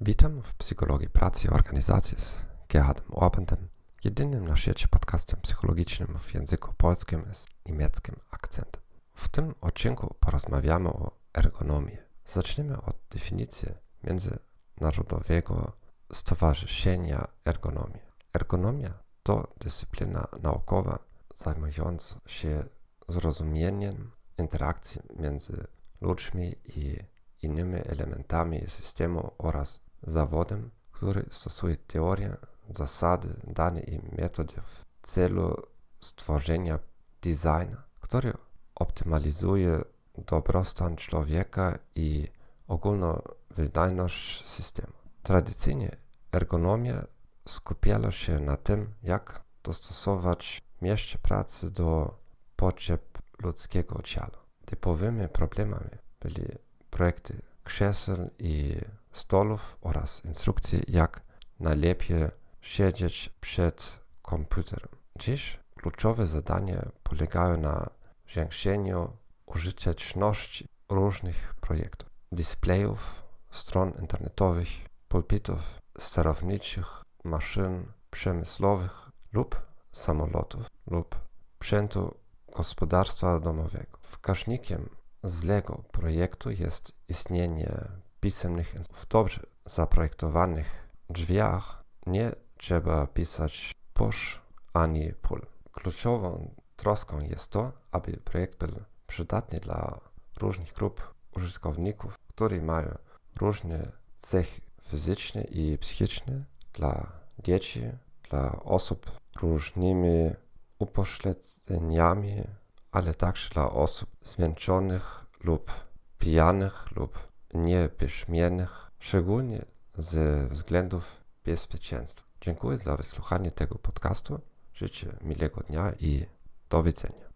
Witam w Psychologii Pracy i Organizacji z Gerhardem Orbantem, jedynym na świecie podcastem psychologicznym w języku polskim z niemieckim akcentem. W tym odcinku porozmawiamy o ergonomii. Zaczniemy od definicji Międzynarodowego Stowarzyszenia Ergonomii. Ergonomia to dyscyplina naukowa zajmująca się zrozumieniem interakcji między ludźmi i innymi elementami systemu oraz zawodem, który stosuje teorię, zasady, dane i metody w celu stworzenia designu, który optymalizuje dobrostan człowieka i ogólną wydajność systemu. Tradycyjnie ergonomia skupiała się na tym, jak dostosować miejsce pracy do potrzeb ludzkiego ciała. Typowymi problemami byli projekty krzeseł i stolów oraz instrukcje, jak najlepiej siedzieć przed komputerem. Dziś kluczowe zadania polegają na zwiększeniu użyteczności różnych projektów, displejów, stron internetowych, pulpitów sterowniczych, maszyn przemysłowych lub samolotów lub sprzętu gospodarstwa domowego. Wskaźnikiem złego projektu jest istnienie pisemnych w dobrze zaprojektowanych drzwiach. Nie trzeba pisać push ani pull. Kluczową troską jest to, aby projekt był przydatny dla różnych grup użytkowników, którzy mają różne cechy fizyczne i psychiczne dla dzieci, dla osób różnymi upośledzeniami, ale także dla osób zmęczonych lub pijanych lub niebrzmiennych, szczególnie ze względów bezpieczeństwa. Dziękuję za wysłuchanie tego podcastu. Życzę miłego dnia i do widzenia.